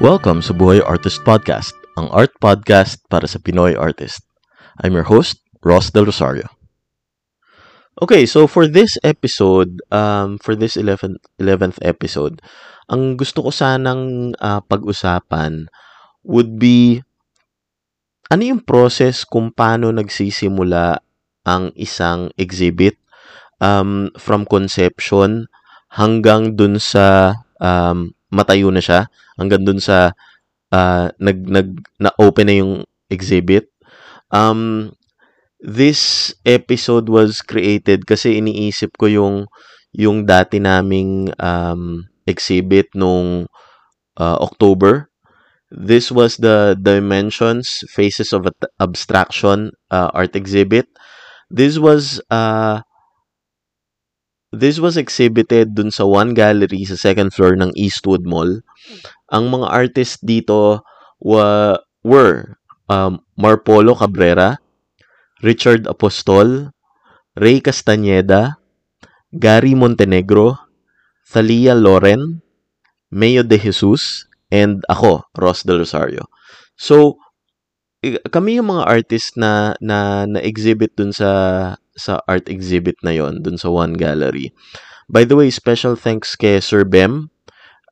Welcome sa Buhay Artist Podcast, ang art podcast para sa Pinoy artist. I'm your host, Ross Del Rosario. Okay, so for this episode, um, for this 11th, 11th episode, ang gusto ko sanang uh, pag-usapan would be ano yung process kung paano nagsisimula ang isang exhibit um, from conception hanggang dun sa um, matayo na siya hanggang dun sa uh, nag nag na-open na yung exhibit. Um this episode was created kasi iniisip ko yung yung dati naming um exhibit nung uh, October. This was the Dimensions Faces of Abstraction uh, art exhibit. This was uh, This was exhibited dun sa one gallery sa second floor ng Eastwood Mall. Ang mga artists dito wa, were um, Marpolo Cabrera, Richard Apostol, Ray Castañeda, Gary Montenegro, Thalia Loren, Mayo de Jesus, and ako, Ross Del Rosario. So, kami yung mga artist na na na-exhibit dun sa sa art exhibit na yon dun sa One Gallery. By the way, special thanks kay Sir Bem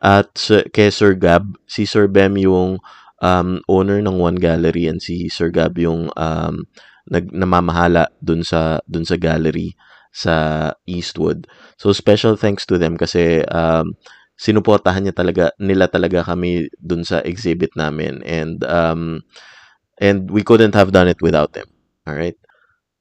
at kay Sir Gab. Si Sir Bem yung um, owner ng One Gallery and si Sir Gab yung um, nag namamahala dun sa dun sa gallery sa Eastwood. So special thanks to them kasi um, sinuportahan niya talaga nila talaga kami dun sa exhibit namin and um, and we couldn't have done it without them. All right?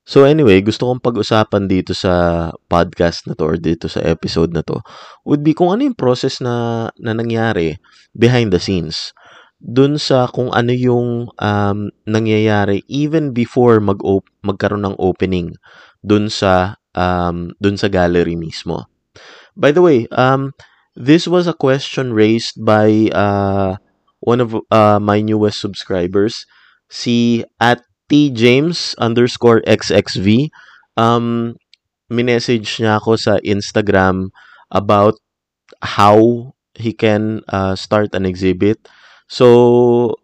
So anyway, gusto kong pag-usapan dito sa podcast na to or dito sa episode na to would be kung ano yung process na, na nangyari behind the scenes. Dun sa kung ano yung um, nangyayari even before mag magkaroon ng opening dun sa um, dun sa gallery mismo. By the way, um, this was a question raised by uh, one of uh, my newest subscribers, si at T James underscore XXV. Um, minessage niya ako sa Instagram about how he can uh, start an exhibit. So,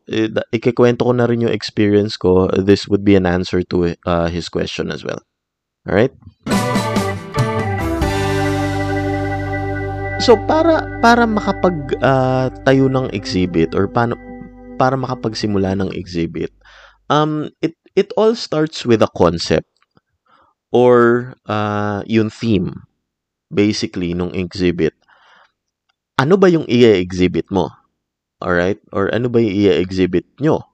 ikikwento ko na rin yung experience ko. This would be an answer to uh, his question as well. Alright? So, para para makapag uh, tayo ng exhibit or paano para makapagsimula ng exhibit, um, it, it all starts with a concept or uh, yung theme basically nung exhibit. Ano ba yung i-exhibit mo? Alright? Or ano ba yung i-exhibit nyo?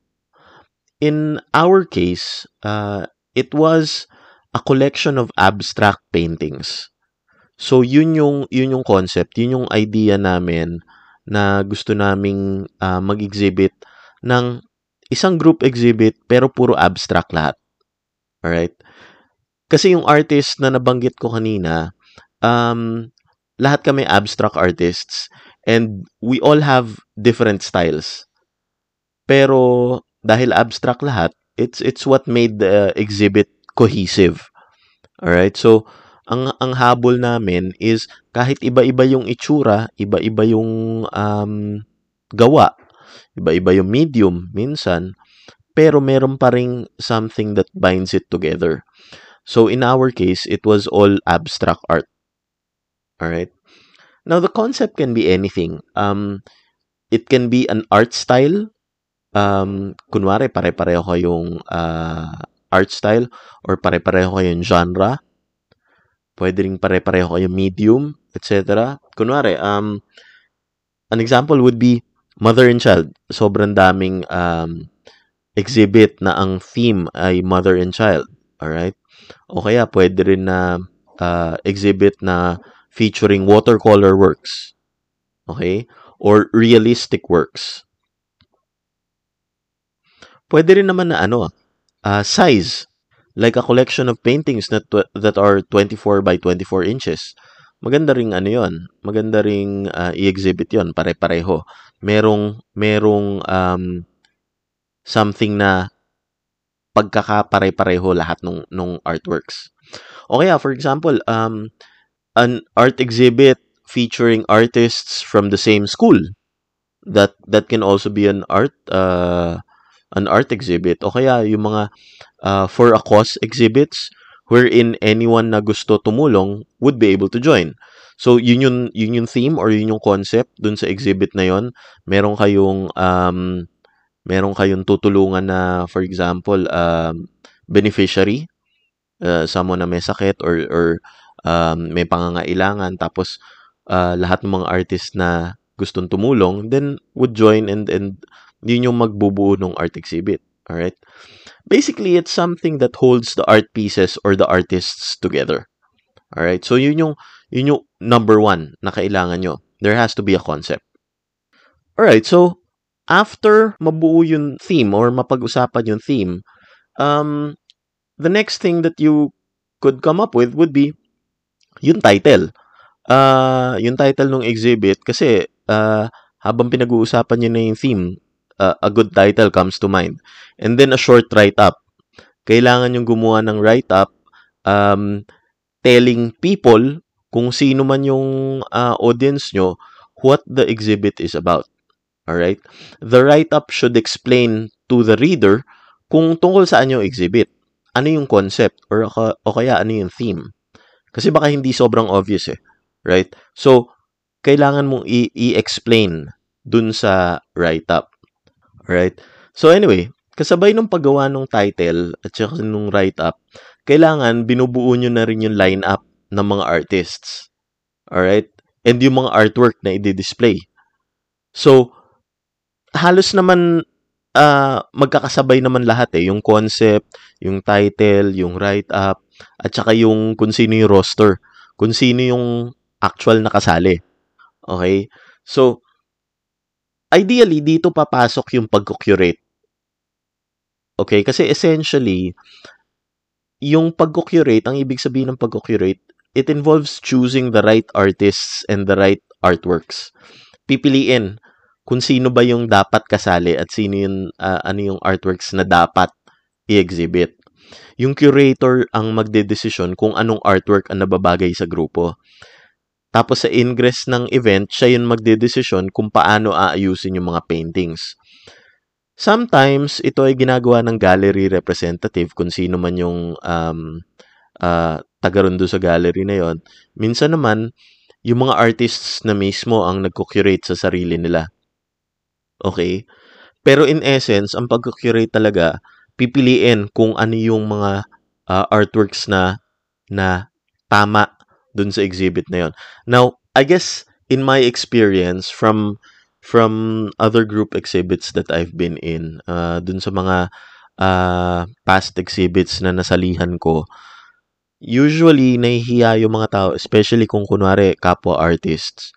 In our case, uh, it was a collection of abstract paintings. So yun yung yun yung concept, yun yung idea namin na gusto naming uh, mag-exhibit ng isang group exhibit pero puro abstract lahat. Alright? Kasi yung artist na nabanggit ko kanina, um, lahat kami abstract artists and we all have different styles. Pero dahil abstract lahat, it's it's what made the exhibit cohesive. Alright? So, ang ang habol namin is kahit iba-iba yung itsura, iba-iba yung um, gawa, Iba-iba yung medium minsan, pero meron pa ring something that binds it together. So in our case, it was all abstract art. All right. Now the concept can be anything. Um it can be an art style. Um kunwari pare-pareho kayong uh, art style or pare-pareho kayong genre. Pwede ring pare-pareho kayong medium, etc. Kunwari, um an example would be mother and child. Sobrang daming um, exhibit na ang theme ay mother and child. Alright? O kaya pwede rin na uh, exhibit na featuring watercolor works. Okay? Or realistic works. Pwede rin naman na ano, uh, size. Like a collection of paintings that, that are 24 by 24 inches maganda ring ano yon maganda ring uh, i-exhibit yon pare-pareho merong merong um, something na pagkakapare-pareho lahat nung nung artworks. O kaya for example um an art exhibit featuring artists from the same school. That that can also be an art uh, an art exhibit. O kaya yung mga uh, for a cause exhibits wherein anyone na gusto tumulong would be able to join. So, yun yung, yun yung theme or yun yung concept dun sa exhibit na yon. Meron kayong, um, meron kayong tutulungan na, for example, um, beneficiary, uh, someone na may sakit or, or um, may pangangailangan, tapos uh, lahat ng mga artist na gustong tumulong, then would join and, and yun yung magbubuo ng art exhibit. Alright? Basically, it's something that holds the art pieces or the artists together. Alright? So, yun yung, yun yung number one na kailangan nyo. There has to be a concept. Alright, so, after mabuo yung theme or mapag-usapan yung theme, um, the next thing that you could come up with would be yung title. Uh, yung title ng exhibit kasi uh, habang pinag-uusapan nyo na yung theme, uh, a good title comes to mind. And then a short write-up. Kailangan yung gumawa ng write-up um, telling people kung sino man yung uh, audience nyo what the exhibit is about. Alright? The write-up should explain to the reader kung tungkol saan yung exhibit. Ano yung concept or o kaya ano yung theme. Kasi baka hindi sobrang obvious eh. Right? So, kailangan mong i-explain dun sa write-up. Alright? So anyway, kasabay ng paggawa ng title at saka nung write-up, kailangan binubuo nyo na rin yung line-up ng mga artists. Alright? And yung mga artwork na i-display. So, halos naman uh, magkakasabay naman lahat eh. Yung concept, yung title, yung write-up, at saka yung kung sino yung roster. Kung sino yung actual nakasali. Okay? So, ideally, dito papasok yung pag-curate. Okay? Kasi essentially, yung pag-curate, ang ibig sabihin ng pag-curate, it involves choosing the right artists and the right artworks. Pipiliin kung sino ba yung dapat kasali at sino yung uh, ano yung artworks na dapat i-exhibit. Yung curator ang magdedesisyon kung anong artwork ang nababagay sa grupo. Tapos sa ingress ng event, siya yung magdedesisyon kung paano aayusin yung mga paintings. Sometimes, ito ay ginagawa ng gallery representative kung sino man yung um, uh, taga sa gallery na yon. Minsan naman, yung mga artists na mismo ang nagko-curate sa sarili nila. Okay? Pero in essence, ang pag-curate talaga, pipiliin kung ano yung mga uh, artworks na na tama dun sa exhibit na yon. Now, I guess in my experience from from other group exhibits that I've been in, uh, dun sa mga uh, past exhibits na nasalihan ko, usually nahihiya yung mga tao, especially kung kunwari kapwa artists,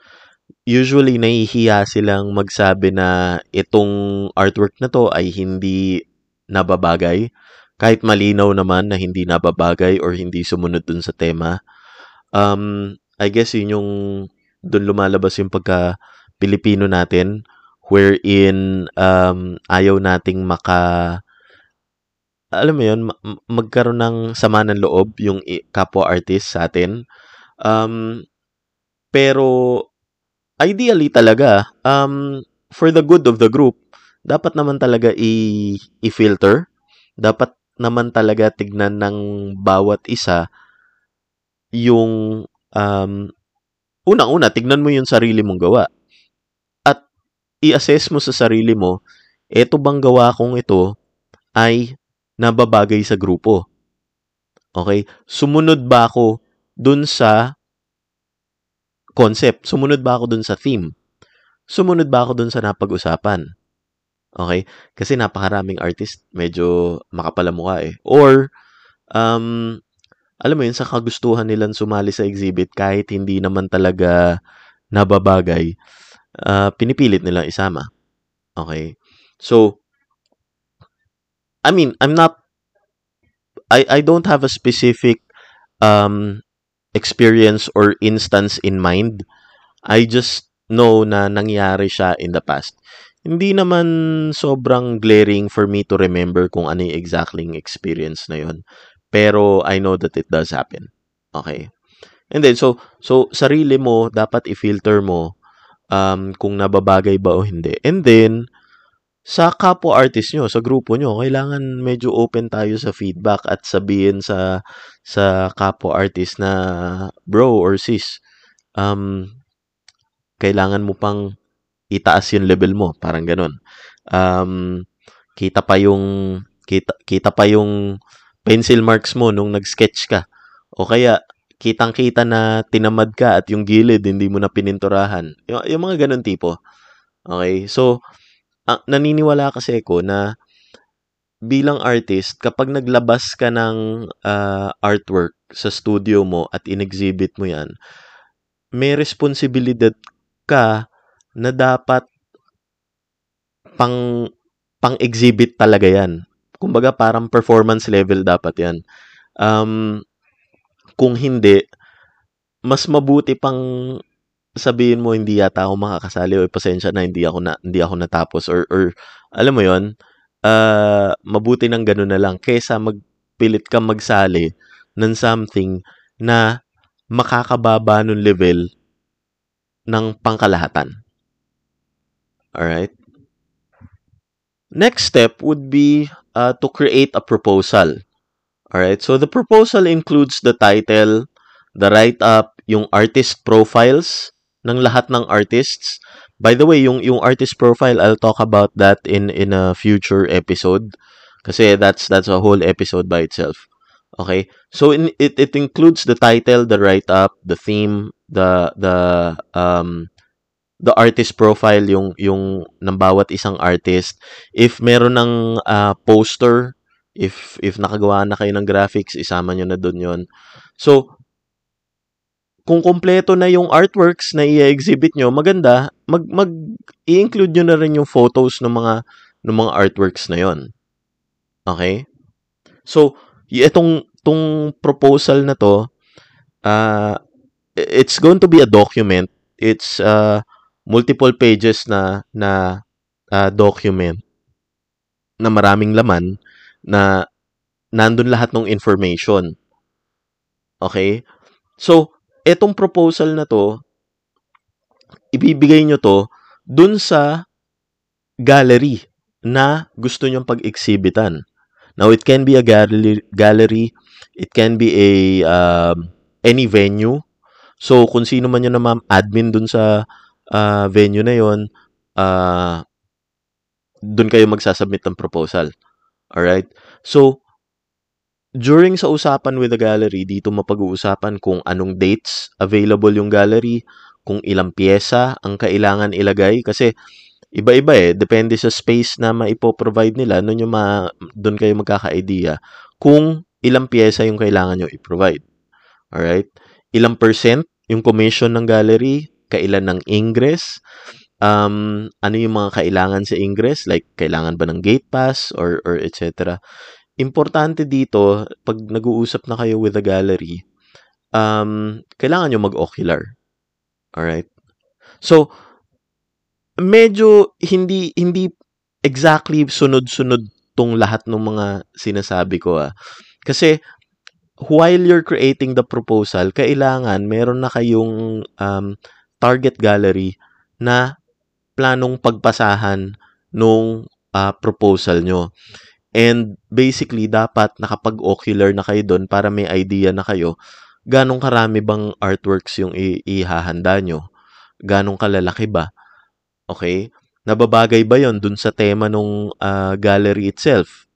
usually nahihiya silang magsabi na itong artwork na to ay hindi nababagay. Kahit malinaw naman na hindi nababagay or hindi sumunod dun sa tema. Um, I guess yun yung dun lumalabas yung pagka Pilipino natin wherein um, ayaw nating maka alam mo yun, magkaroon ng sama ng loob yung kapwa artist sa atin. Um, pero ideally talaga, um, for the good of the group, dapat naman talaga i- i-filter. Dapat naman talaga tignan ng bawat isa yung um, unang-una, tignan mo yung sarili mong gawa i-assess mo sa sarili mo, eto bang gawa kong ito ay nababagay sa grupo. Okay? Sumunod ba ako dun sa concept? Sumunod ba ako dun sa theme? Sumunod ba ako dun sa napag-usapan? Okay? Kasi napakaraming artist, medyo makapala mukha eh. Or, um, alam mo yun, sa kagustuhan nilang sumali sa exhibit kahit hindi naman talaga nababagay, uh, pinipilit nilang isama. Okay? So, I mean, I'm not, I, I don't have a specific um, experience or instance in mind. I just know na nangyari siya in the past. Hindi naman sobrang glaring for me to remember kung ano yung exactly experience na yon. Pero I know that it does happen. Okay? And then, so, so sarili mo, dapat i-filter mo um, kung nababagay ba o hindi. And then, sa kapwa artist nyo, sa grupo nyo, kailangan medyo open tayo sa feedback at sabihin sa sa kapwa artist na bro or sis, um, kailangan mo pang itaas yung level mo, parang ganun. Um, kita pa yung kita, kita pa yung pencil marks mo nung nag-sketch ka. O kaya kitang-kita na tinamad ka at yung gilid hindi mo na pininturahan. Yung, yung mga ganun tipo. Okay? So, uh, naniniwala kasi ako na bilang artist, kapag naglabas ka ng uh, artwork sa studio mo at inexhibit mo yan, may responsibilidad ka na dapat pang pang exhibit talaga yan. Kumbaga parang performance level dapat yan. Um, kung hindi, mas mabuti pang sabihin mo hindi yata ako makakasali o pasensya na hindi ako na hindi ako natapos or or alam mo yon uh, mabuti nang ganun na lang kaysa magpilit ka magsali ng something na makakababa ng level ng pangkalahatan. Alright? Next step would be uh, to create a proposal. Alright, so the proposal includes the title, the write-up, yung artist profiles ng lahat ng artists. By the way, yung yung artist profile, I'll talk about that in in a future episode kasi that's that's a whole episode by itself. Okay? So in, it it includes the title, the write-up, the theme, the the um the artist profile yung yung ng bawat isang artist. If meron ng uh, poster If if nakagawa na kayo ng graphics, isama nyo na doon yon. So, kung kompleto na yung artworks na i-exhibit nyo, maganda, mag, mag i-include nyo na rin yung photos ng mga ng mga artworks na yon. Okay? So, itong tong proposal na to, uh, it's going to be a document. It's uh, multiple pages na na uh, document na maraming laman na nandun lahat ng information. Okay? So, etong proposal na to, ibibigay nyo to dun sa gallery na gusto nyong pag-exhibitan. Now, it can be a gallery, it can be a um, any venue. So, kung sino man yun na ma'am admin dun sa uh, venue na yon uh, dun kayo magsasubmit ng proposal. Alright? So, during sa usapan with the gallery, dito mapag-uusapan kung anong dates available yung gallery, kung ilang pyesa ang kailangan ilagay kasi iba-iba eh, depende sa space na maipo-provide nila, noon yung ma doon kayo magkaka-idea kung ilang pyesa yung kailangan nyo i-provide. Alright? Ilang percent yung commission ng gallery, kailan ng ingress, um, ano yung mga kailangan sa ingress, like kailangan ba ng gate pass or, or etc. Importante dito, pag nag-uusap na kayo with the gallery, um, kailangan nyo mag-ocular. Alright? So, medyo hindi hindi exactly sunod-sunod tong lahat ng mga sinasabi ko ah. Kasi while you're creating the proposal, kailangan meron na kayong um, target gallery na planong pagpasahan nung uh, proposal nyo. And basically, dapat nakapag-ocular na kayo doon para may idea na kayo ganong karami bang artworks yung i- ihahanda nyo. Ganong kalalaki ba. Okay? Nababagay ba yon dun sa tema nung uh, gallery itself?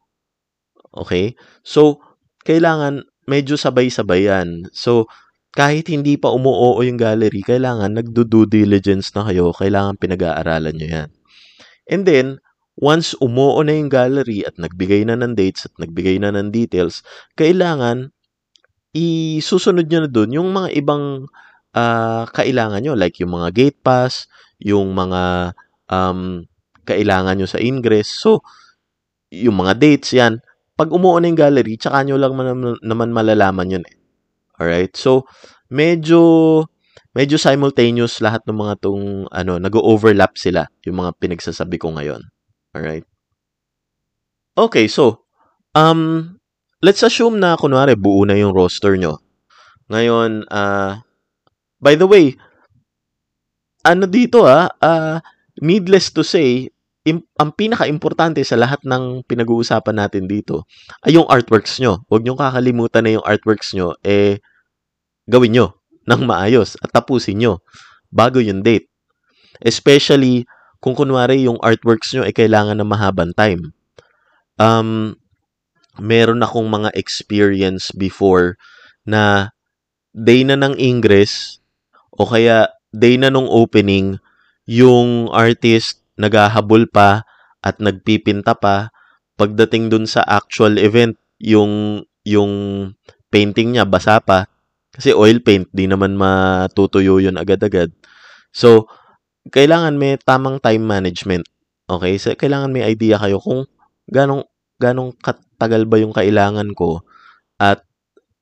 Okay? So, kailangan medyo sabay-sabay yan. So, kahit hindi pa umuoo yung gallery, kailangan nagdo-due diligence na kayo, kailangan pinag-aaralan nyo yan. And then, once umuo na yung gallery at nagbigay na ng dates at nagbigay na ng details, kailangan isusunod nyo na dun yung mga ibang uh, kailangan nyo, like yung mga gate pass, yung mga um, kailangan nyo sa ingress. So, yung mga dates yan, pag umuo na yung gallery, tsaka nyo lang man, naman malalaman yun eh. Alright? So, medyo medyo simultaneous lahat ng mga tong ano, nag-overlap sila yung mga pinagsasabi ko ngayon. Alright? Okay, so um let's assume na kunwari buo na yung roster nyo. Ngayon, uh, by the way, ano dito ah, uh, needless to say, im- ang pinaka-importante sa lahat ng pinag-uusapan natin dito ay yung artworks nyo. Huwag nyo kakalimutan na yung artworks nyo, eh, gawin nyo ng maayos at tapusin nyo bago yung date. Especially kung kunwari yung artworks nyo ay kailangan ng mahabang time. Um, meron akong mga experience before na day na ng Ingress o kaya day na nung opening, yung artist naghahabol pa at nagpipinta pa. Pagdating dun sa actual event yung yung painting niya basa pa. Kasi oil paint di naman matutuyo yun agad-agad. So kailangan may tamang time management okay so kailangan may idea kayo kung ganong ganong katagal ba yung kailangan ko at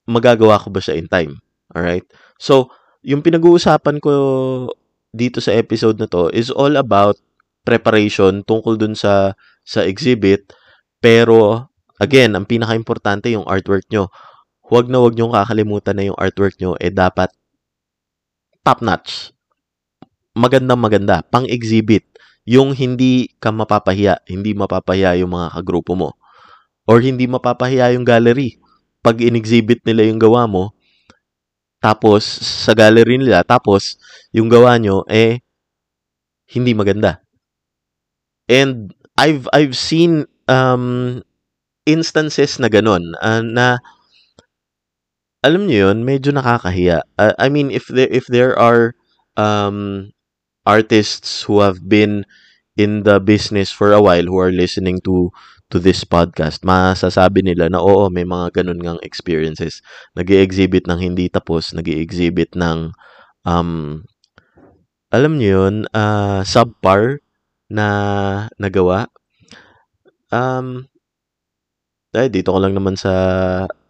magagawa ko ba siya in time alright so yung pinag-uusapan ko dito sa episode na to is all about preparation tungkol dun sa sa exhibit. Pero again, ang pinaka-importante yung artwork nyo. Huwag na huwag nyo kakalimutan na yung artwork nyo eh dapat top notch. Magandang maganda, pang exhibit. Yung hindi ka mapapahiya, hindi mapapahiya yung mga kagrupo mo. Or hindi mapapahiya yung gallery. Pag in-exhibit nila yung gawa mo, tapos sa gallery nila, tapos yung gawa nyo, eh, hindi maganda. And I've I've seen um instances na ganun uh, na alam niyo yun, medyo nakakahiya. Uh, I mean, if there if there are um artists who have been in the business for a while who are listening to to this podcast, masasabi nila na oo, may mga ganun ngang experiences. nag exhibit ng hindi tapos, nag exhibit ng um alam niyo yun, uh, subpar na nagawa. Um, dahil dito ko lang naman sa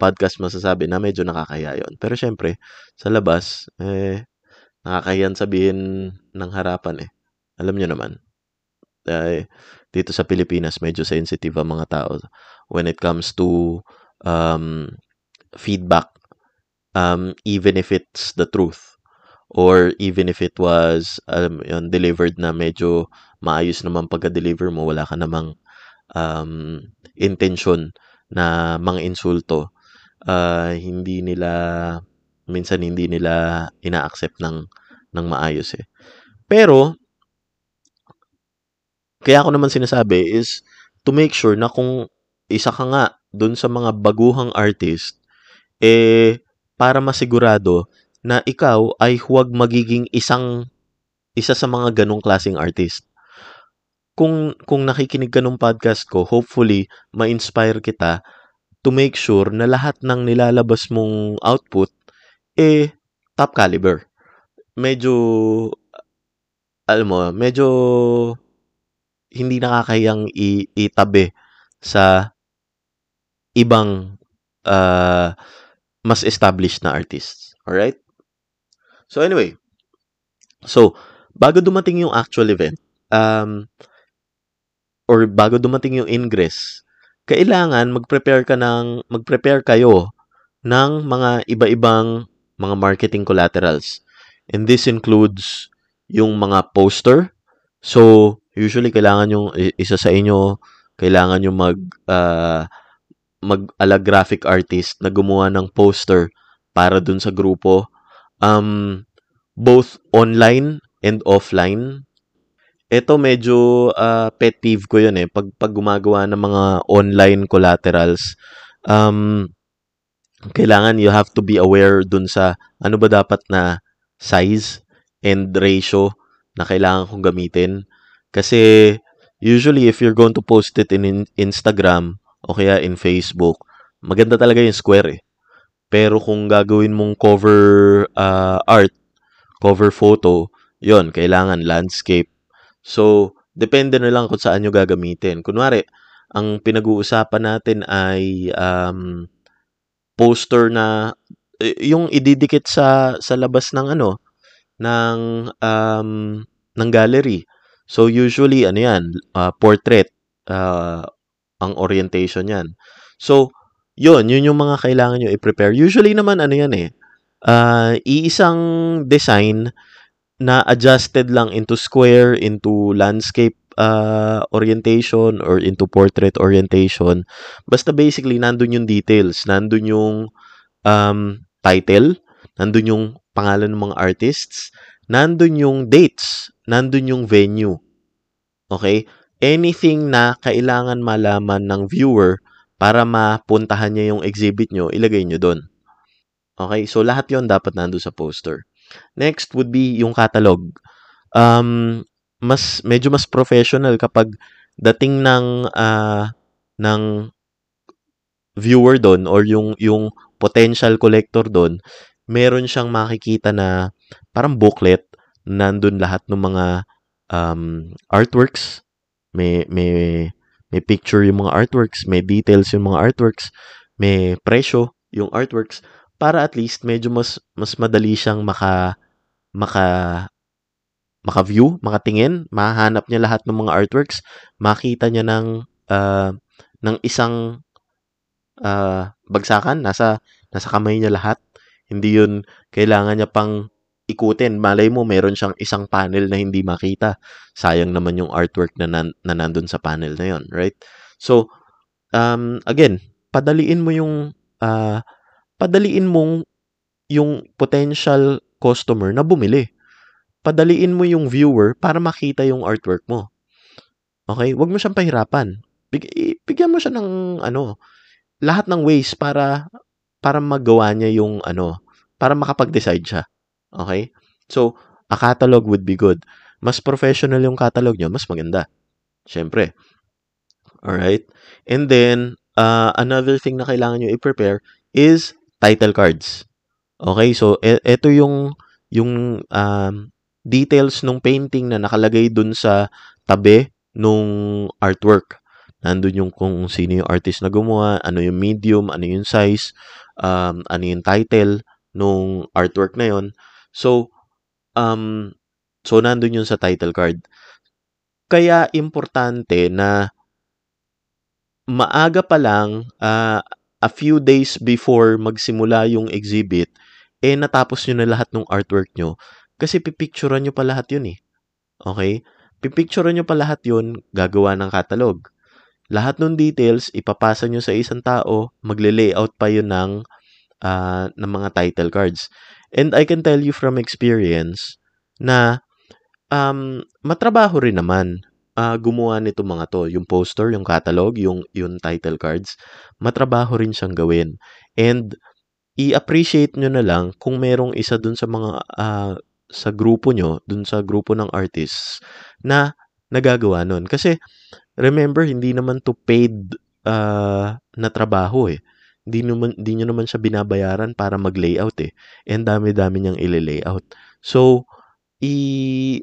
podcast masasabi na medyo nakakaya yon. Pero syempre, sa labas, eh, nakakahiyan sabihin ng harapan eh. Alam nyo naman. Dahil dito sa Pilipinas, medyo sensitive ang mga tao when it comes to um, feedback. Um, even if it's the truth or even if it was um, yun, delivered na medyo maayos naman pagka-deliver mo, wala ka namang um, intention na mga insulto, uh, hindi nila, minsan hindi nila ina-accept ng, ng maayos eh. Pero, kaya ako naman sinasabi is to make sure na kung isa ka nga dun sa mga baguhang artist, eh, para masigurado na ikaw ay huwag magiging isang isa sa mga ganong klaseng artist kung kung nakikinig ka ng podcast ko, hopefully ma-inspire kita to make sure na lahat ng nilalabas mong output eh top caliber. Medyo alam mo, medyo hindi nakakayang i- itabi sa ibang uh, mas established na artists. Alright? So anyway, so bago dumating yung actual event, um, or bago dumating yung ingress, kailangan mag-prepare ka ng mag-prepare kayo ng mga iba-ibang mga marketing collaterals. And this includes yung mga poster. So, usually kailangan yung isa sa inyo kailangan yung mag uh, mag-ala graphic artist na gumawa ng poster para dun sa grupo um both online and offline ito medyo uh, pet peeve ko 'yun eh pag pag gumagawa ng mga online collaterals um kailangan you have to be aware dun sa ano ba dapat na size and ratio na kailangan kong gamitin. Kasi usually if you're going to post it in Instagram o kaya in Facebook maganda talaga yung square eh. Pero kung gagawin mong cover uh, art cover photo yon kailangan landscape. So, depende na lang kung saan nyo gagamitin. Kunwari, ang pinag-uusapan natin ay um, poster na yung ididikit sa sa labas ng ano ng um, ng gallery. So usually ano 'yan, uh, portrait uh, ang orientation 'yan. So 'yun, yun yung mga kailangan niyo i-prepare. Usually naman ano 'yan eh. Uh, iisang design na adjusted lang into square, into landscape uh, orientation or into portrait orientation. Basta basically nandun yung details, nandun yung um, title, nandun yung pangalan ng mga artists, nandun yung dates, nandun yung venue. Okay? Anything na kailangan malaman ng viewer para mapuntahan niya yung exhibit nyo, ilagay nyo doon. Okay? So, lahat yon dapat nando sa poster. Next would be yung catalog. Um, mas medyo mas professional kapag dating ng uh, ng viewer doon or yung yung potential collector doon, meron siyang makikita na parang booklet nandun lahat ng mga um, artworks. May may may picture yung mga artworks, may details yung mga artworks, may presyo yung artworks para at least medyo mas mas madali siyang maka maka maka-view, makatingin, mahanap niya lahat ng mga artworks, makita niya ng uh, ng isang uh, bagsakan, nasa nasa kamay niya lahat. Hindi 'yun kailangan niya pang ikutin. Malay mo meron siyang isang panel na hindi makita. Sayang naman yung artwork na, nan, na nandun sa panel na 'yon, right? So, um, again, padaliin mo yung uh, padaliin mong yung potential customer na bumili. Padaliin mo yung viewer para makita yung artwork mo. Okay? Huwag mo siyang pahirapan. Big, bigyan mo siya ng ano, lahat ng ways para para magawa niya yung ano, para makapag-decide siya. Okay? So, a catalog would be good. Mas professional yung catalog niyo, mas maganda. Syempre. Alright? And then, uh, another thing na kailangan nyo i-prepare is title cards. Okay, so e- ito yung yung um, details ng painting na nakalagay dun sa tabi nung artwork. Nandun yung kung sino yung artist na gumawa, ano yung medium, ano yung size, um, ano yung title nung artwork na yon. So, um, so nandun yun sa title card. Kaya importante na maaga pa lang, uh, a few days before magsimula yung exhibit, eh natapos nyo na lahat ng artwork nyo. Kasi pipicturean nyo pa lahat yun eh. Okay? Pipicturean nyo pa lahat yun, gagawa ng catalog. Lahat ng details, ipapasa nyo sa isang tao, magle-layout pa yun ng, uh, ng mga title cards. And I can tell you from experience na um, matrabaho rin naman uh, gumawa nito mga to, yung poster, yung catalog, yung yung title cards, matrabaho rin siyang gawin. And i-appreciate nyo na lang kung merong isa dun sa mga uh, sa grupo nyo, dun sa grupo ng artists na nagagawa nun. Kasi remember, hindi naman to paid uh, na trabaho eh. Hindi naman hindi niyo naman siya binabayaran para mag-layout eh. And dami-dami niyang ile-layout. So, i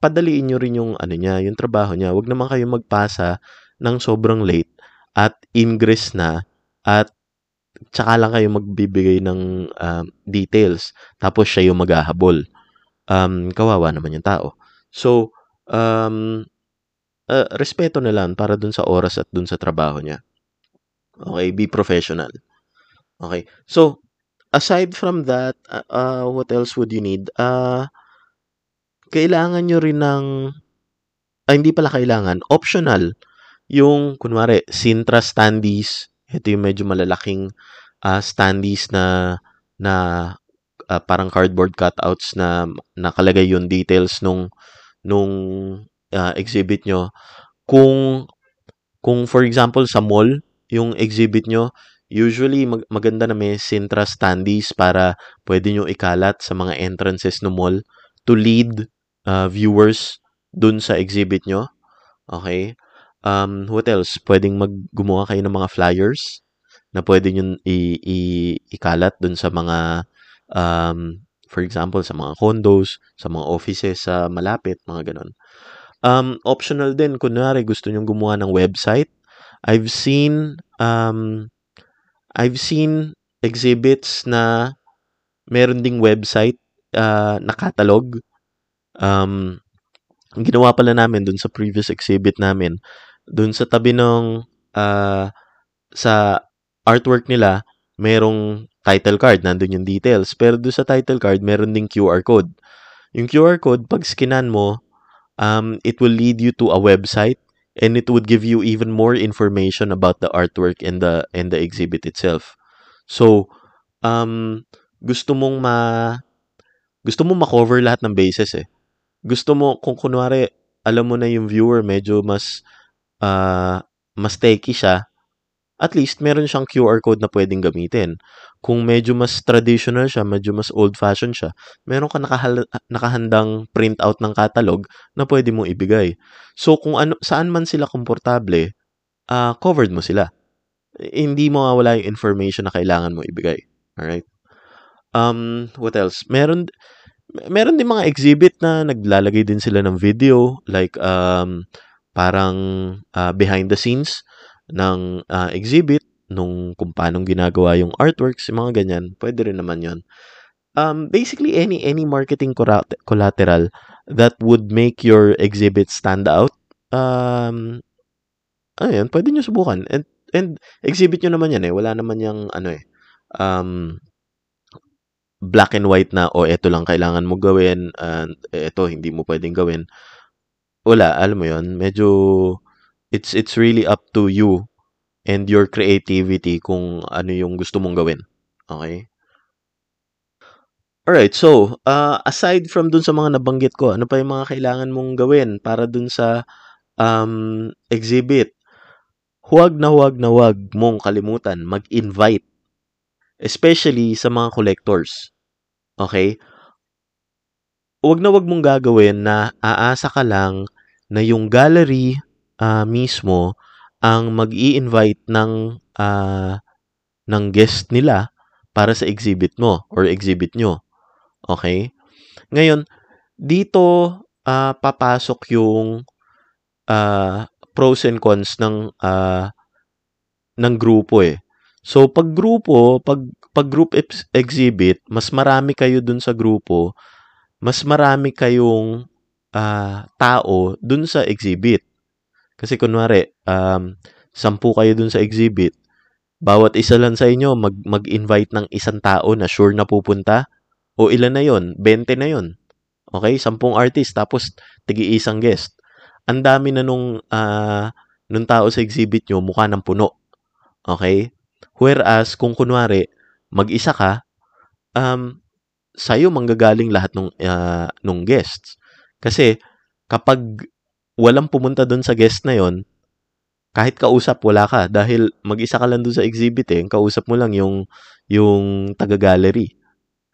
padaliin nyo rin yung ano niya, yung trabaho niya. Huwag naman kayo magpasa ng sobrang late at ingress na at tsaka lang kayo magbibigay ng um, details tapos siya yung maghahabol. Um, kawawa naman yung tao. So, um, uh, respeto na lang para dun sa oras at dun sa trabaho niya. Okay, be professional. Okay. So, aside from that, uh, uh, what else would you need? Uh, kailangan nyo rin ng, ay hindi pala kailangan, optional, yung, kunwari, Sintra standees, ito yung medyo malalaking uh, standees na, na uh, parang cardboard cutouts na nakalagay yung details nung, nung uh, exhibit nyo. Kung, kung for example, sa mall, yung exhibit nyo, usually mag- maganda na may Sintra standees para pwede nyo ikalat sa mga entrances ng mall to lead uh, viewers dun sa exhibit nyo. Okay? Um, what else? Pwedeng maggumawa kayo ng mga flyers na pwede nyo i- i- ikalat dun sa mga, um, for example, sa mga condos, sa mga offices sa malapit, mga ganun. Um, optional din, kunwari gusto nyo gumawa ng website. I've seen, um, I've seen exhibits na meron ding website uh, na catalog um, ang ginawa pala namin dun sa previous exhibit namin, dun sa tabi ng uh, sa artwork nila, merong title card, nandun yung details. Pero dun sa title card, meron ding QR code. Yung QR code, pag skinan mo, um, it will lead you to a website and it would give you even more information about the artwork and the and the exhibit itself. So, um, gusto mong ma gusto mong ma-cover lahat ng bases eh. Gusto mo kung kunwari alam mo na yung viewer medyo mas uh, mas techy siya, at least meron siyang QR code na pwedeng gamitin. Kung medyo mas traditional siya, medyo mas old-fashioned siya, meron ka nakahal- nakahandang printout ng catalog na pwede mong ibigay. So, kung ano, saan man sila komportable, uh, covered mo sila. Hindi mo mawala yung information na kailangan mo ibigay. Alright? Um, what else? Meron, meron din mga exhibit na naglalagay din sila ng video, like, um, parang uh, behind the scenes ng uh, exhibit, nung kung paano ginagawa yung artworks, yung mga ganyan, pwede rin naman yon um, basically any any marketing collateral that would make your exhibit stand out um ayun pwede niyo subukan. And and exhibit niyo naman yan eh wala naman yang ano eh um black and white na o oh, eto lang kailangan mo gawin and eto hindi mo pwedeng gawin. Wala alam mo yon medyo it's it's really up to you and your creativity kung ano yung gusto mong gawin. Okay? Alright, so, uh, aside from dun sa mga nabanggit ko, ano pa yung mga kailangan mong gawin para dun sa um, exhibit? Huwag na huwag na huwag mong kalimutan mag-invite. Especially sa mga collectors. Okay? Huwag na huwag mong gagawin na aasa ka lang na yung gallery uh, mismo ang mag invite ng uh, ng guest nila para sa exhibit mo or exhibit nyo. Okay? Ngayon, dito uh, papasok yung uh, pros and cons ng uh, ng grupo eh. So pag grupo, pag pag group ex- exhibit, mas marami kayo dun sa grupo, mas marami kayong uh, tao dun sa exhibit. Kasi kunwari, um, sampu kayo dun sa exhibit, bawat isa lang sa inyo mag, mag-invite ng isang tao na sure na pupunta, o ilan na yon 20 na yon Okay? Sampung artist, tapos tigi isang guest. Ang dami na nung, uh, nung tao sa exhibit nyo, mukha ng puno. Okay? Whereas, kung kunwari, mag-isa ka, um, sa'yo manggagaling lahat ng uh, nung guests. Kasi, kapag walang pumunta doon sa guest na yon kahit kausap wala ka. Dahil mag-isa ka lang doon sa exhibit eh. Kausap mo lang yung yung taga-gallery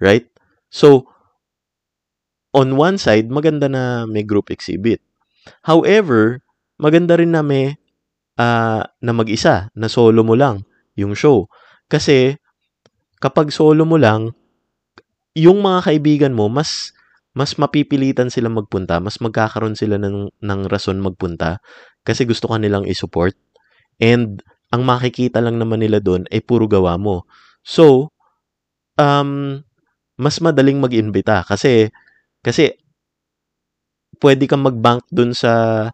right? So on one side maganda na may group exhibit. However maganda rin na may uh, na mag-isa na solo mo lang yung show. Kasi kapag solo mo lang yung mga kaibigan mo mas mas mapipilitan sila magpunta, mas magkakaroon sila ng, ng rason magpunta kasi gusto ka nilang i-support. And ang makikita lang naman nila doon ay puro gawa mo. So, um, mas madaling mag-imbita kasi kasi pwede kang mag-bank doon sa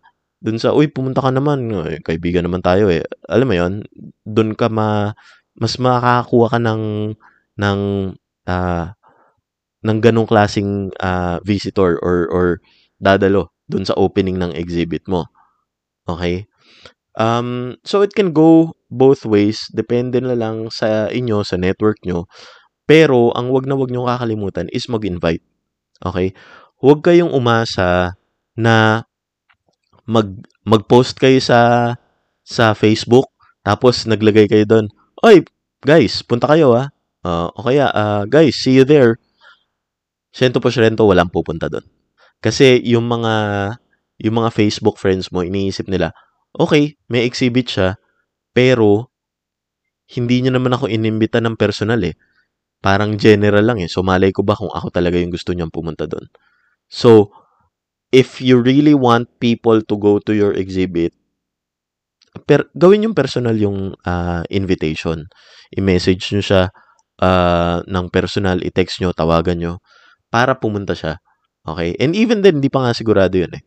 doon sa uy pumunta ka naman eh, kaibigan naman tayo eh alam mo yon doon ka ma mas makakakuha ka ng ng uh, ng ganong klasing uh, visitor or or dadalo dun sa opening ng exhibit mo. Okay? Um, so it can go both ways, depende na lang sa inyo, sa network nyo. Pero ang wag na wag nyo kakalimutan is mag-invite. Okay? Huwag kayong umasa na mag mag-post kayo sa sa Facebook tapos naglagay kayo doon. Oy, guys, punta kayo ah. Uh, o kaya, uh, guys, see you there. 100% walang pupunta doon. Kasi yung mga yung mga Facebook friends mo, iniisip nila, okay, may exhibit siya, pero hindi niya naman ako inimbita ng personal eh. Parang general lang eh. So, malay ko ba kung ako talaga yung gusto niyang pumunta doon? So, if you really want people to go to your exhibit, per, gawin yung personal yung uh, invitation. I-message nyo siya uh, ng personal, i-text nyo, tawagan nyo para pumunta siya. Okay? And even then, hindi pa nga sigurado yun eh.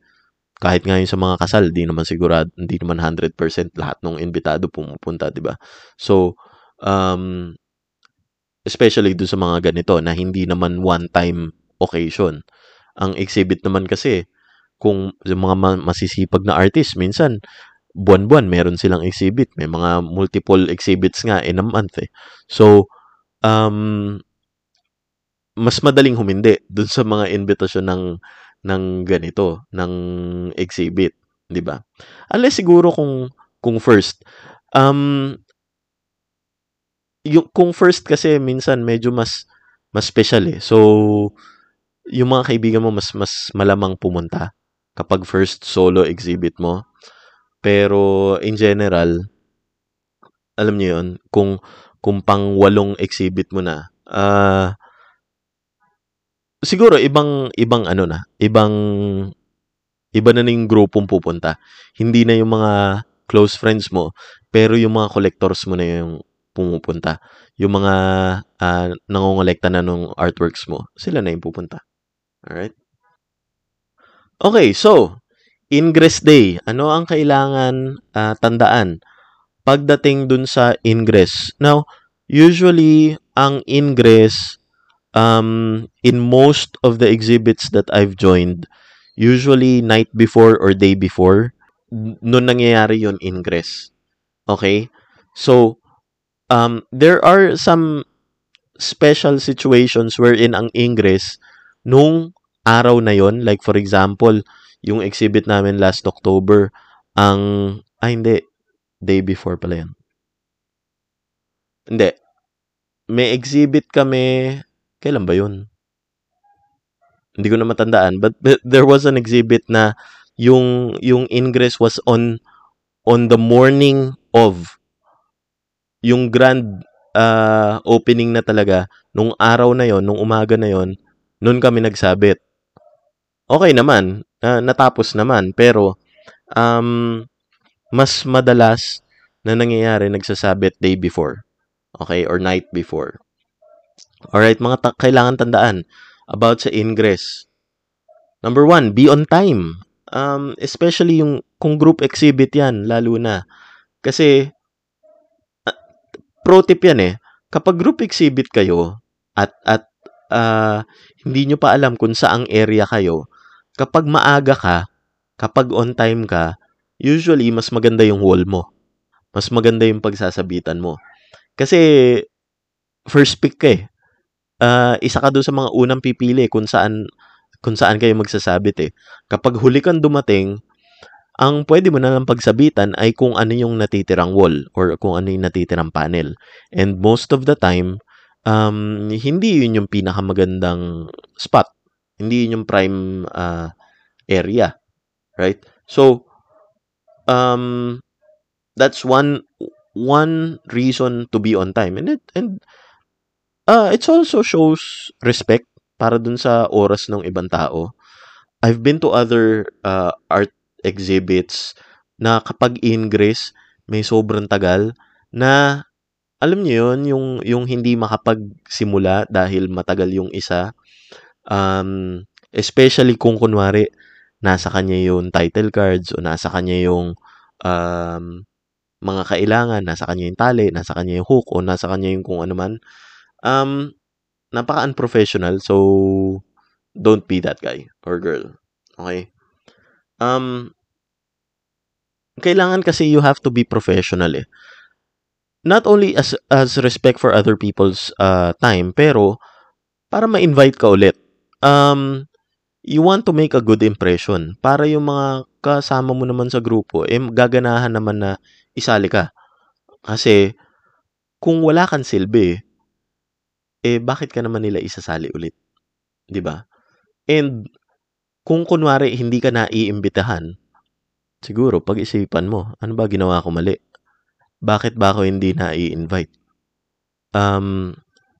Kahit nga yung sa mga kasal, hindi naman sigurado, hindi naman 100% lahat ng invitado pumupunta, di ba? So, um, especially do sa mga ganito na hindi naman one-time occasion. Ang exhibit naman kasi, kung yung mga ma- masisipag na artist, minsan, buwan-buwan meron silang exhibit. May mga multiple exhibits nga in a month eh. So, um, mas madaling humindi dun sa mga invitation ng ng ganito, ng exhibit, 'di ba? Unless siguro kung kung first um yung kung first kasi minsan medyo mas mas special eh. So yung mga kaibigan mo mas mas malamang pumunta kapag first solo exhibit mo. Pero in general alam niyo 'yon, kung kung pang walong exhibit mo na, ah uh, siguro ibang ibang ano na, ibang iba na yung grupong pupunta. Hindi na yung mga close friends mo, pero yung mga collectors mo na yung pumupunta. Yung mga uh, nangongolekta na ng artworks mo, sila na yung pupunta. Alright? Okay, so, Ingress Day. Ano ang kailangan uh, tandaan pagdating dun sa Ingress? Now, usually, ang Ingress um, in most of the exhibits that I've joined, usually night before or day before, noon nangyayari yon ingress. Okay? So, um, there are some special situations wherein ang ingress nung araw na yon like for example, yung exhibit namin last October, ang, ah hindi, day before pala yan. Hindi. May exhibit kami Kailan ba yun? Hindi ko na matandaan. But, but there was an exhibit na yung, yung ingress was on on the morning of yung grand uh, opening na talaga nung araw na yon, nung umaga na yon, noon kami nagsabit. Okay naman, uh, natapos naman, pero um, mas madalas na nangyayari nagsasabit day before. Okay, or night before. Alright, mga ta- kailangan tandaan about sa ingress. Number one, be on time. Um, especially yung kung group exhibit yan, lalo na. Kasi, uh, pro tip yan eh. Kapag group exhibit kayo at, at uh, hindi nyo pa alam kung saang area kayo, kapag maaga ka, kapag on time ka, usually mas maganda yung wall mo. Mas maganda yung pagsasabitan mo. Kasi first pick ka eh uh, isa ka doon sa mga unang pipili kung saan kung saan kayo magsasabit eh. Kapag huli kang dumating, ang pwede mo na lang pagsabitan ay kung ano yung natitirang wall or kung ano yung natitirang panel. And most of the time, um, hindi yun yung pinakamagandang spot. Hindi yun yung prime uh, area. Right? So, um, that's one one reason to be on time. And it, and Uh, it also shows respect para dun sa oras ng ibang tao. I've been to other uh, art exhibits na kapag ingress, may sobrang tagal na alam niyo yun, yung, yung hindi makapagsimula dahil matagal yung isa. Um, especially kung kunwari, nasa kanya yung title cards o nasa kanya yung um, mga kailangan, nasa kanya yung tali, nasa kanya yung hook o nasa kanya yung kung ano man. Um, napaka-unprofessional, so don't be that guy or girl. Okay? Um, kailangan kasi you have to be professional eh. Not only as as respect for other people's uh, time, pero para ma-invite ka ulit. Um, you want to make a good impression para yung mga kasama mo naman sa grupo, eh, gaganahan naman na isali ka. Kasi, kung wala kang silbi, eh bakit ka naman nila isasali ulit? 'Di ba? And kung kunwari hindi ka naiimbitahan, siguro pag-isipan mo, ano ba ginawa ko mali? Bakit ba ako hindi nai-invite? Um,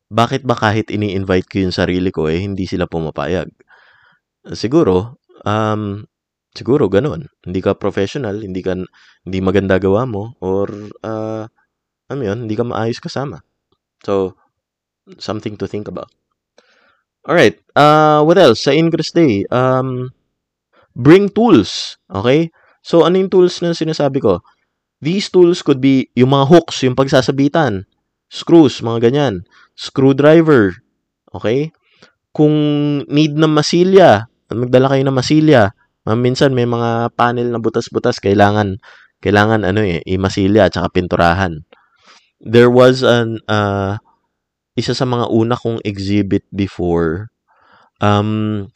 bakit ba kahit ini-invite ko yung sarili ko eh hindi sila pumapayag? Siguro, um, siguro ganun. Hindi ka professional, hindi ka hindi maganda gawa mo or uh, ano yun, hindi ka maayos kasama. So, something to think about. All right. Uh, what else? Sa Ingress Day, um, bring tools. Okay? So, ano yung tools na sinasabi ko? These tools could be yung mga hooks, yung pagsasabitan, screws, mga ganyan, screwdriver. Okay? Kung need ng masilya, magdala kayo ng masilya. Minsan may mga panel na butas-butas kailangan kailangan ano eh, imasilya at saka pinturahan. There was an uh, isa sa mga una kong exhibit before. Um,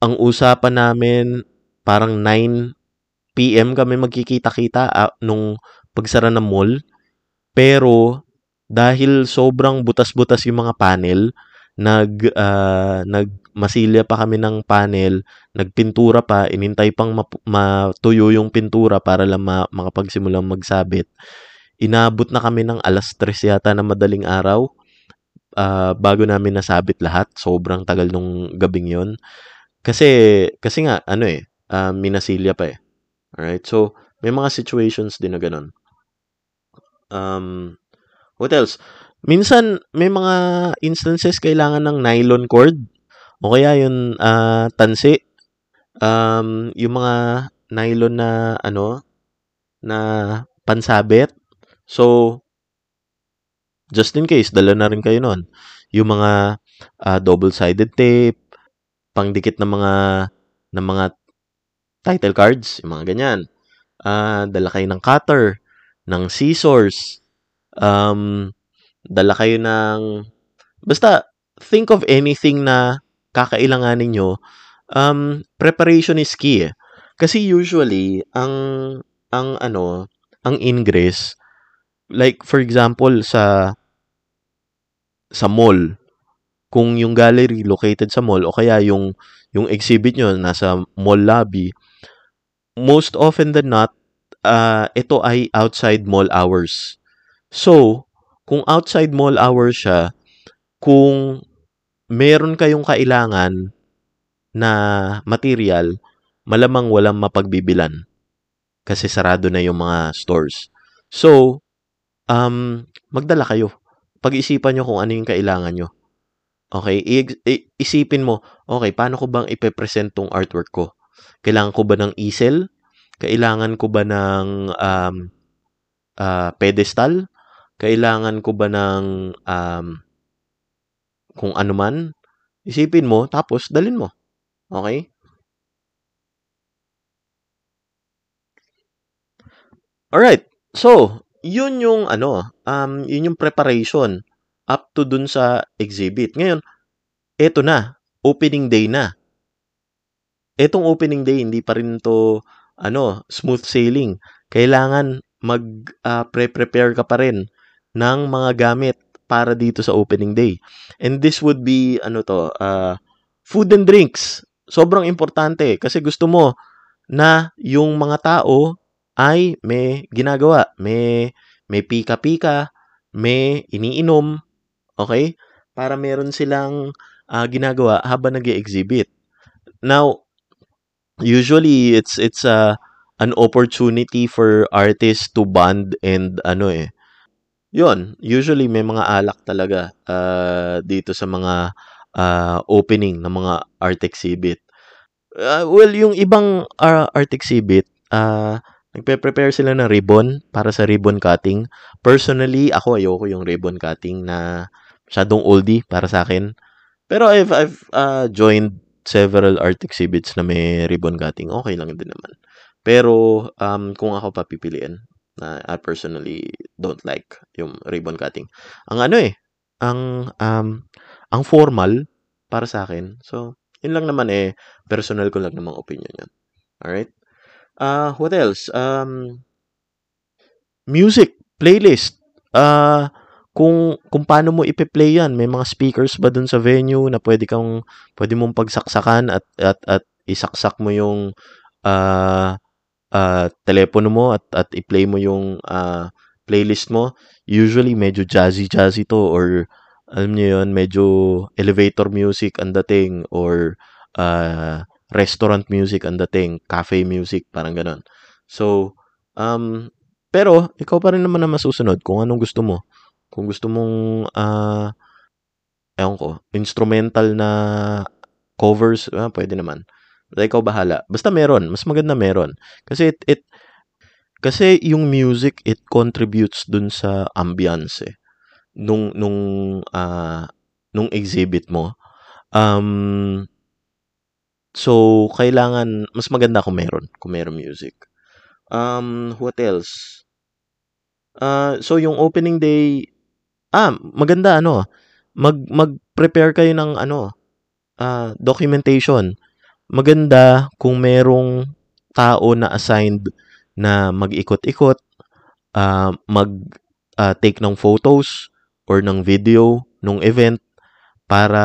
ang usapan namin parang 9 PM kami magkikita-kita uh, nung pagsara ng mall. Pero dahil sobrang butas-butas yung mga panel, nag uh, nagmasilya pa kami ng panel, nagpintura pa, inintay pang matuyo yung pintura para lang ma- makapagsimulang magsabit. Inabot na kami ng alas 3 yata na madaling araw uh, bago namin nasabit lahat. Sobrang tagal nung gabing yon. Kasi kasi nga ano eh, uh, minasilya pa eh. Alright? So, may mga situations din na ganun. Um, what else? Minsan, may mga instances kailangan ng nylon cord o kaya yung uh, tansi. Um, yung mga nylon na ano na pansabit. So, just in case, dala na rin kayo nun. Yung mga uh, double-sided tape, pangdikit ng mga ng mga title cards, yung mga ganyan. Uh, dala kayo ng cutter, ng scissors, um, dala kayo ng, basta, think of anything na kakailanganin nyo, um, preparation is key eh. Kasi usually, ang, ang ano, ang ingress, like for example, sa, sa mall, kung yung gallery located sa mall o kaya yung yung exhibit nyo nasa mall lobby, most often than not, uh, ito ay outside mall hours. So, kung outside mall hours siya, kung meron kayong kailangan na material, malamang walang mapagbibilan kasi sarado na yung mga stores. So, um, magdala kayo. Pag-isipan nyo kung ano yung kailangan nyo. Okay? I- i- isipin mo, okay, paano ko bang ipepresent tong artwork ko? Kailangan ko ba ng easel? Kailangan ko ba ng um, uh, pedestal? Kailangan ko ba ng um, kung ano man? Isipin mo, tapos dalin mo. Okay? Alright. So, yun yung ano, um, yun yung preparation up to dun sa exhibit. Ngayon, eto na, opening day na. Etong opening day, hindi pa rin to ano, smooth sailing. Kailangan mag uh, pre-prepare ka pa rin ng mga gamit para dito sa opening day. And this would be ano to, uh, food and drinks. Sobrang importante kasi gusto mo na yung mga tao ay may ginagawa, may may pika-pika, may iniinom, okay? Para meron silang uh, ginagawa habang nag-exhibit. Now, usually it's it's a uh, an opportunity for artists to bond and ano eh. Yun, usually may mga alak talaga uh, dito sa mga uh, opening ng mga art exhibit. Uh, well, yung ibang uh, art exhibit, uh, nagpe-prepare sila ng ribbon para sa ribbon cutting. Personally, ako ayoko yung ribbon cutting na masyadong oldie para sa akin. Pero I've, I've uh, joined several art exhibits na may ribbon cutting, okay lang din naman. Pero um, kung ako papipiliin, na I personally don't like yung ribbon cutting. Ang ano eh, ang um, ang formal para sa akin. So, yun lang naman eh, personal ko lang namang opinion yun. Alright? Uh, what else? Um, music, playlist. Uh, kung kung paano mo ipe-play 'yan, may mga speakers ba dun sa venue na pwede kang pwede mong pagsaksakan at at at isaksak mo yung uh, uh, telepono mo at at i-play mo yung uh, playlist mo. Usually medyo jazzy jazzy to or alam niyo yun, medyo elevator music ang dating or uh, restaurant music ang dating, cafe music, parang ganun. So, um, pero ikaw pa rin naman na masusunod kung anong gusto mo. Kung gusto mong, ah, ewan ko, instrumental na covers, ah, pwede naman. Basta ikaw bahala. Basta meron. Mas maganda meron. Kasi it, it kasi yung music, it contributes dun sa ambiance eh. Nung, nung, ah, nung exhibit mo. Um, So, kailangan, mas maganda kung meron, kung meron music. Um, what else? Uh, so, yung opening day, ah, maganda, ano, mag, mag-prepare kayo ng, ano, uh, documentation. Maganda kung merong tao na assigned na mag-ikot-ikot, uh, mag uh, take ng photos or ng video nung event para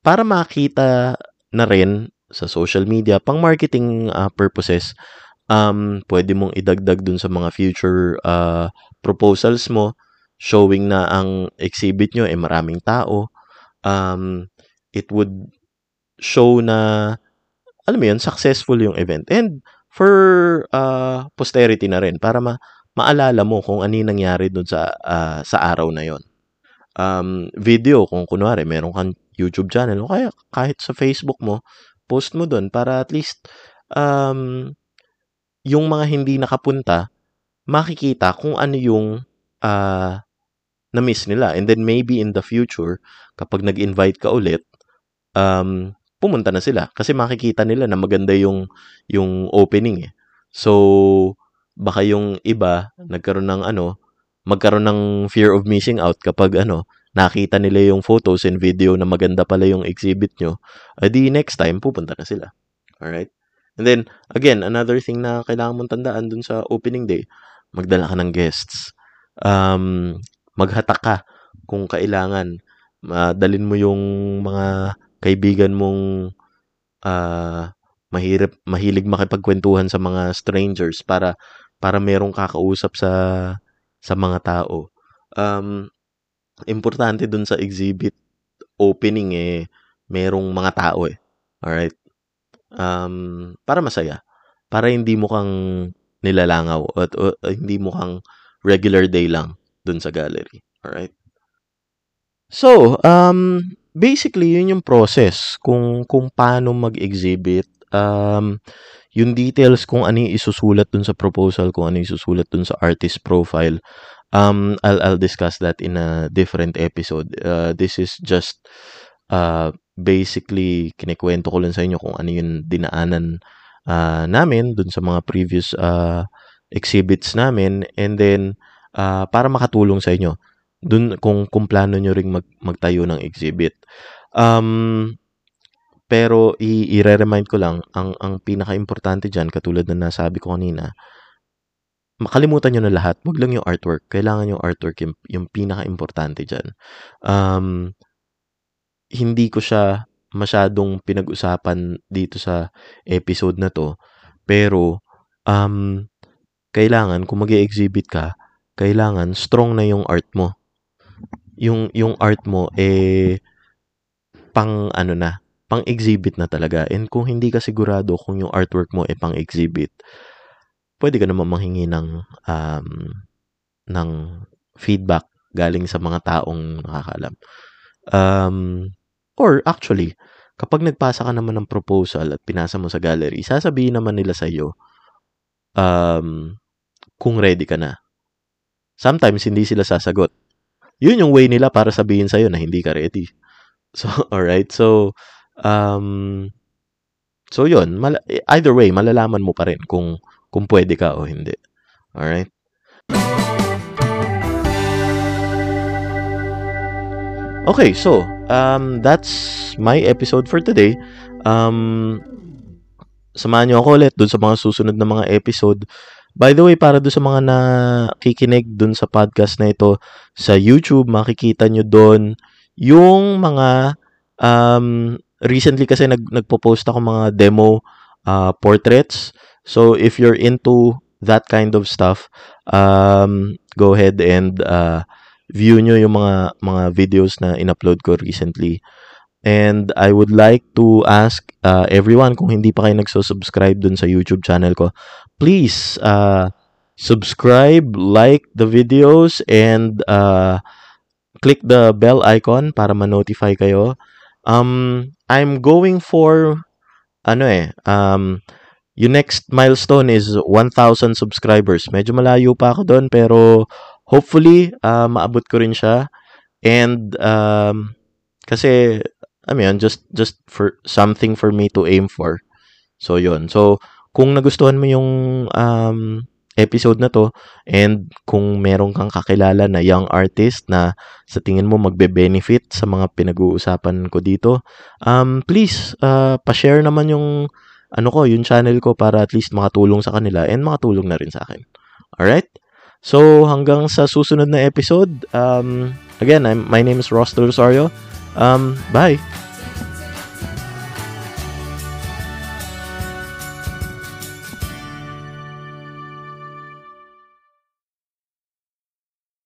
para makita na rin sa social media pang marketing uh, purposes um pwede mong idagdag dun sa mga future uh, proposals mo showing na ang exhibit nyo ay maraming tao. Um it would show na alam mo yun successful yung event. And for uh, posterity na rin para ma maalala mo kung ano nangyari dun sa uh, sa araw na yon um, video kung kunwari meron kang YouTube channel o kaya kahit sa Facebook mo, post mo doon para at least um, yung mga hindi nakapunta, makikita kung ano yung uh, na-miss nila. And then maybe in the future, kapag nag-invite ka ulit, um, pumunta na sila. Kasi makikita nila na maganda yung, yung opening eh. So, baka yung iba, nagkaroon ng ano, magkaroon ng fear of missing out kapag ano, nakita nila yung photos and video na maganda pala yung exhibit nyo, edi next time, pupunta na sila. Alright? And then, again, another thing na kailangan mong tandaan dun sa opening day, magdala ka ng guests. Um, maghatak ka kung kailangan. Uh, mo yung mga kaibigan mong uh, mahirap, mahilig makipagkwentuhan sa mga strangers para para merong kakausap sa sa mga tao. Um, importante dun sa exhibit opening eh, merong mga tao eh. Alright? Um, para masaya. Para hindi mo kang nilalangaw at uh, hindi mo kang regular day lang dun sa gallery. Alright? So, um, basically, yun yung process kung, kung paano mag-exhibit. Um, yung details kung ano yung isusulat dun sa proposal, kung ano yung isusulat dun sa artist profile, um, I'll, I'll discuss that in a different episode. Uh, this is just uh, basically kinikwento ko lang sa inyo kung ano yung dinaanan uh, namin dun sa mga previous uh, exhibits namin and then uh, para makatulong sa inyo dun kung kung plano nyo ring mag, magtayo ng exhibit. Um, pero i-remind ko lang ang ang pinaka-importante diyan katulad na nasabi ko kanina makalimutan nyo na lahat. Wag lang yung artwork. Kailangan yung artwork yung, yung pinaka-importante dyan. Um, hindi ko siya masyadong pinag-usapan dito sa episode na to. Pero, um, kailangan, kung mag exhibit ka, kailangan strong na yung art mo. Yung, yung art mo, eh, pang ano na, pang exhibit na talaga. And kung hindi ka sigurado kung yung artwork mo eh pang exhibit, pwede ka naman manghingi ng, um, ng feedback galing sa mga taong nakakaalam. Um, or actually, kapag nagpasa ka naman ng proposal at pinasa mo sa gallery, sasabihin naman nila sa iyo um, kung ready ka na. Sometimes hindi sila sasagot. Yun yung way nila para sabihin sa iyo na hindi ka ready. So, all right. So, um, so yun, mal- either way, malalaman mo pa rin kung kung pwede ka o hindi. Alright? Okay, so, um, that's my episode for today. Um, samahan nyo ako ulit dun sa mga susunod na mga episode. By the way, para dun sa mga nakikinig dun sa podcast na ito sa YouTube, makikita nyo dun yung mga um, recently kasi nag, nagpo-post ako mga demo uh, portraits So if you're into that kind of stuff, um, go ahead and uh, view nyo yung mga mga videos na in-upload ko recently. And I would like to ask uh, everyone kung hindi pa kayo nagso-subscribe dun sa YouTube channel ko, please uh, subscribe, like the videos, and uh, click the bell icon para ma-notify kayo. Um, I'm going for ano eh, um, yung next milestone is 1,000 subscribers. Medyo malayo pa ako doon pero hopefully uh, maabot ko rin siya. And um, kasi I mean, just just for something for me to aim for. So yun. So kung nagustuhan mo yung um, episode na to and kung meron kang kakilala na young artist na sa tingin mo magbe-benefit sa mga pinag-uusapan ko dito, um, please, uh, pa-share naman yung ano ko, yung channel ko para at least makatulong sa kanila and makatulong na rin sa akin. Alright? So, hanggang sa susunod na episode, um, again, I'm, my name is Ross Del Rosario. Um, bye!